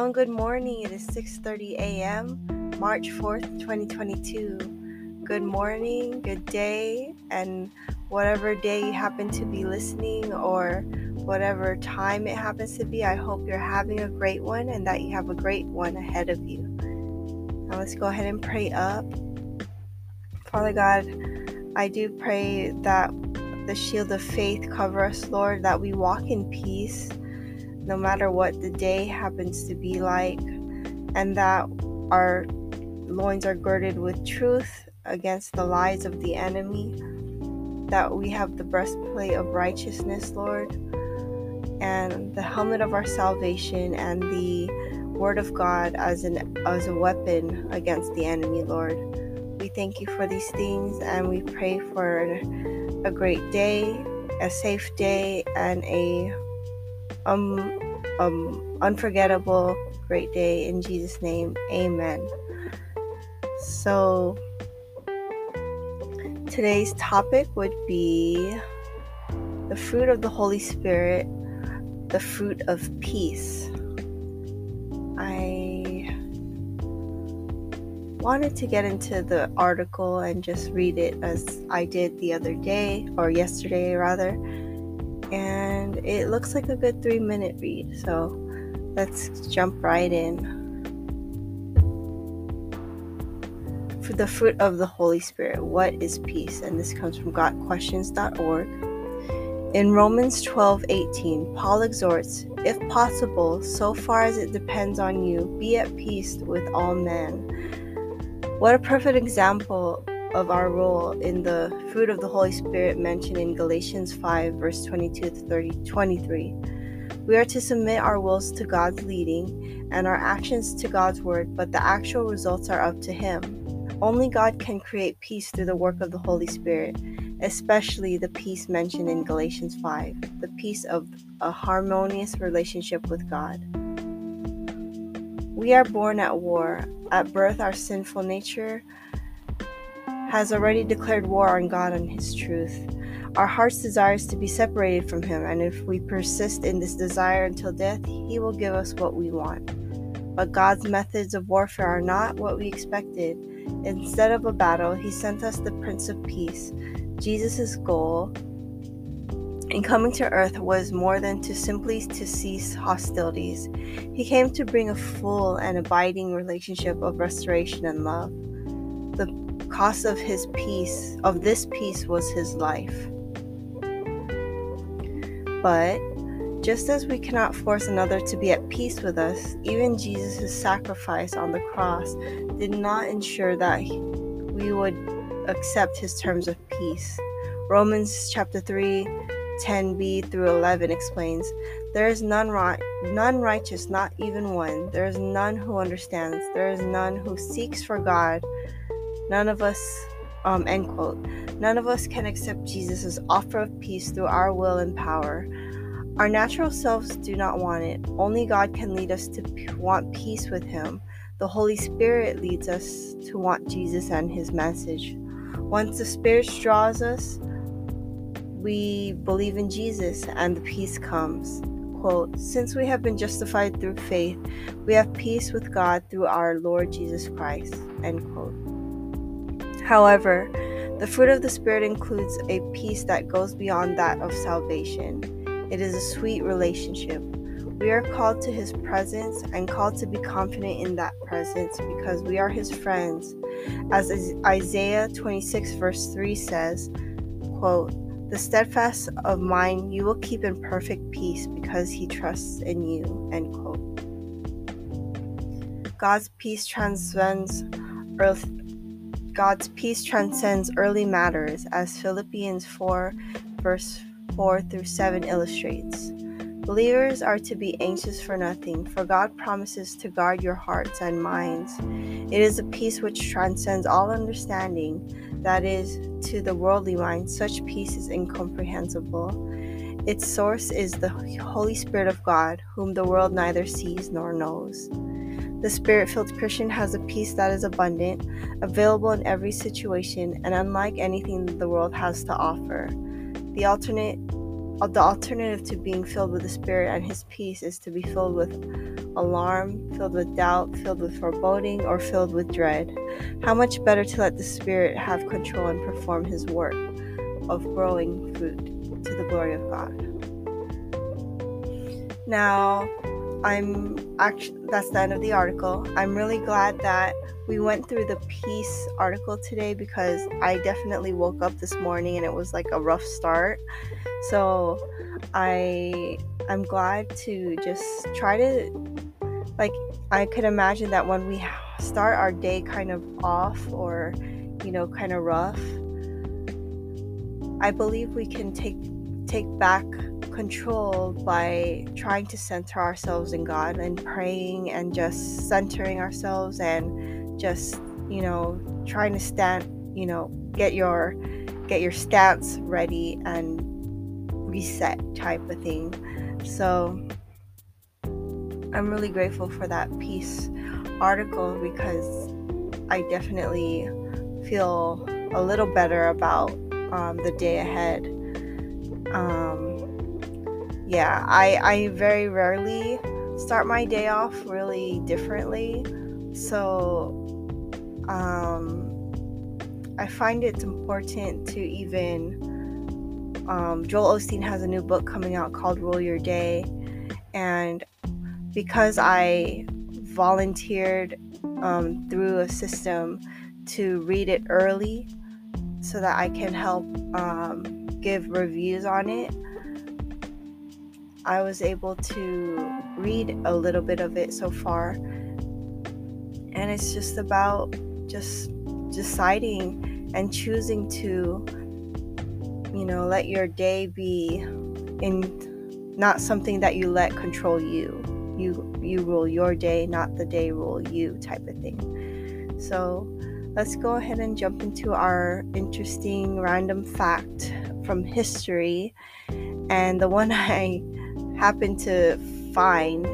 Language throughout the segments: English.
And good morning. It is 6:30 a.m., March 4th, 2022. Good morning, good day, and whatever day you happen to be listening or whatever time it happens to be, I hope you're having a great one and that you have a great one ahead of you. Now let's go ahead and pray up. Father God, I do pray that the shield of faith cover us, Lord, that we walk in peace no matter what the day happens to be like, and that our loins are girded with truth against the lies of the enemy, that we have the breastplate of righteousness, Lord, and the helmet of our salvation, and the word of God as an as a weapon against the enemy, Lord. We thank you for these things and we pray for a great day, a safe day, and a um, um, unforgettable, great day in Jesus' name. Amen. So, today's topic would be the fruit of the Holy Spirit, the fruit of peace. I wanted to get into the article and just read it as I did the other day, or yesterday rather and it looks like a good three minute read. So let's jump right in. For the fruit of the Holy Spirit, what is peace? And this comes from GotQuestions.org. In Romans 12 18, Paul exhorts, if possible, so far as it depends on you, be at peace with all men. What a perfect example of our role in the fruit of the Holy Spirit mentioned in Galatians 5, verse 22 to 30, 23. We are to submit our wills to God's leading and our actions to God's word, but the actual results are up to Him. Only God can create peace through the work of the Holy Spirit, especially the peace mentioned in Galatians 5, the peace of a harmonious relationship with God. We are born at war. At birth, our sinful nature has already declared war on God and His truth. Our heart's desires to be separated from Him, and if we persist in this desire until death, He will give us what we want. But God's methods of warfare are not what we expected. Instead of a battle, He sent us the Prince of Peace. Jesus' goal in coming to earth was more than to simply to cease hostilities. He came to bring a full and abiding relationship of restoration and love. Cost of his peace, of this peace, was his life. But just as we cannot force another to be at peace with us, even Jesus' sacrifice on the cross did not ensure that we would accept his terms of peace. Romans chapter 3, 10b through 11 explains, There is none, right, none righteous, not even one. There is none who understands. There is none who seeks for God. None of us, um, end quote, none of us can accept Jesus' offer of peace through our will and power. Our natural selves do not want it. Only God can lead us to p- want peace with Him. The Holy Spirit leads us to want Jesus and His message. Once the Spirit draws us, we believe in Jesus and the peace comes. Quote, Since we have been justified through faith, we have peace with God through our Lord Jesus Christ. End quote. However, the fruit of the Spirit includes a peace that goes beyond that of salvation. It is a sweet relationship. We are called to His presence and called to be confident in that presence because we are His friends. As Isaiah 26, verse 3 says, quote, The steadfast of mind you will keep in perfect peace because he trusts in you. End quote. God's peace transcends earth, God's peace transcends early matters, as Philippians 4, verse 4 through 7 illustrates. Believers are to be anxious for nothing, for God promises to guard your hearts and minds. It is a peace which transcends all understanding, that is, to the worldly mind, such peace is incomprehensible. Its source is the Holy Spirit of God, whom the world neither sees nor knows. The Spirit filled Christian has a peace that is abundant, available in every situation, and unlike anything the world has to offer. The alternate the alternative to being filled with the Spirit and His peace is to be filled with alarm, filled with doubt, filled with foreboding, or filled with dread. How much better to let the Spirit have control and perform His work of growing fruit to the glory of God. Now, I'm actually that's the end of the article. I'm really glad that we went through the peace article today because I definitely woke up this morning and it was like a rough start. So I I'm glad to just try to like I could imagine that when we start our day kind of off or you know kind of rough I believe we can take take back control by trying to center ourselves in God and praying and just centering ourselves and just, you know, trying to stand, you know, get your get your stance ready and reset type of thing. So I'm really grateful for that peace article because I definitely feel a little better about um, the day ahead. Um, yeah, I, I very rarely start my day off really differently. So um, I find it's important to even. Um, Joel Osteen has a new book coming out called Rule Your Day. And because I volunteered um, through a system to read it early so that I can help um, give reviews on it, I was able to read a little bit of it so far. And it's just about just deciding and choosing to, you know, let your day be in not something that you let control you. You you rule your day, not the day rule you type of thing. So let's go ahead and jump into our interesting random fact from history. And the one I happened to find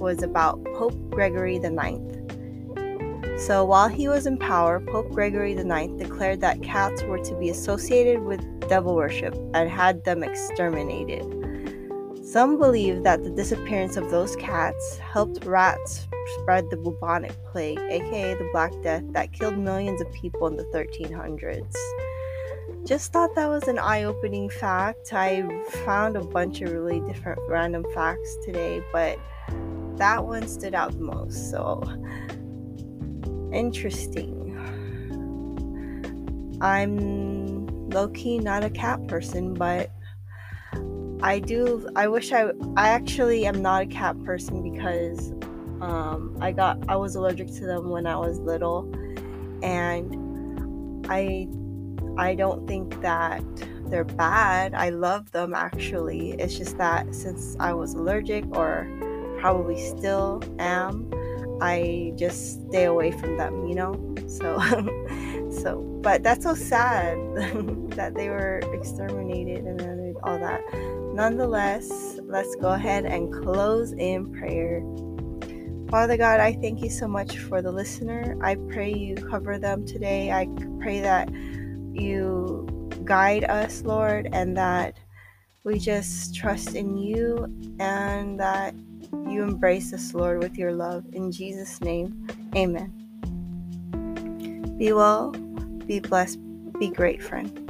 was about Pope Gregory IX. So while he was in power, Pope Gregory IX declared that cats were to be associated with devil worship and had them exterminated. Some believe that the disappearance of those cats helped rats spread the bubonic plague, aka the Black Death, that killed millions of people in the 1300s just thought that was an eye opening fact. I found a bunch of really different random facts today, but that one stood out the most. So interesting. I'm low key not a cat person, but I do. I wish I. I actually am not a cat person because um, I got. I was allergic to them when I was little, and I I don't think that they're bad. I love them actually. It's just that since I was allergic or probably still am, I just stay away from them, you know? So so but that's so sad that they were exterminated and then all that. Nonetheless, let's go ahead and close in prayer. Father God, I thank you so much for the listener. I pray you cover them today. I pray that you guide us, Lord, and that we just trust in you and that you embrace us, Lord, with your love. In Jesus' name, amen. Be well, be blessed, be great, friend.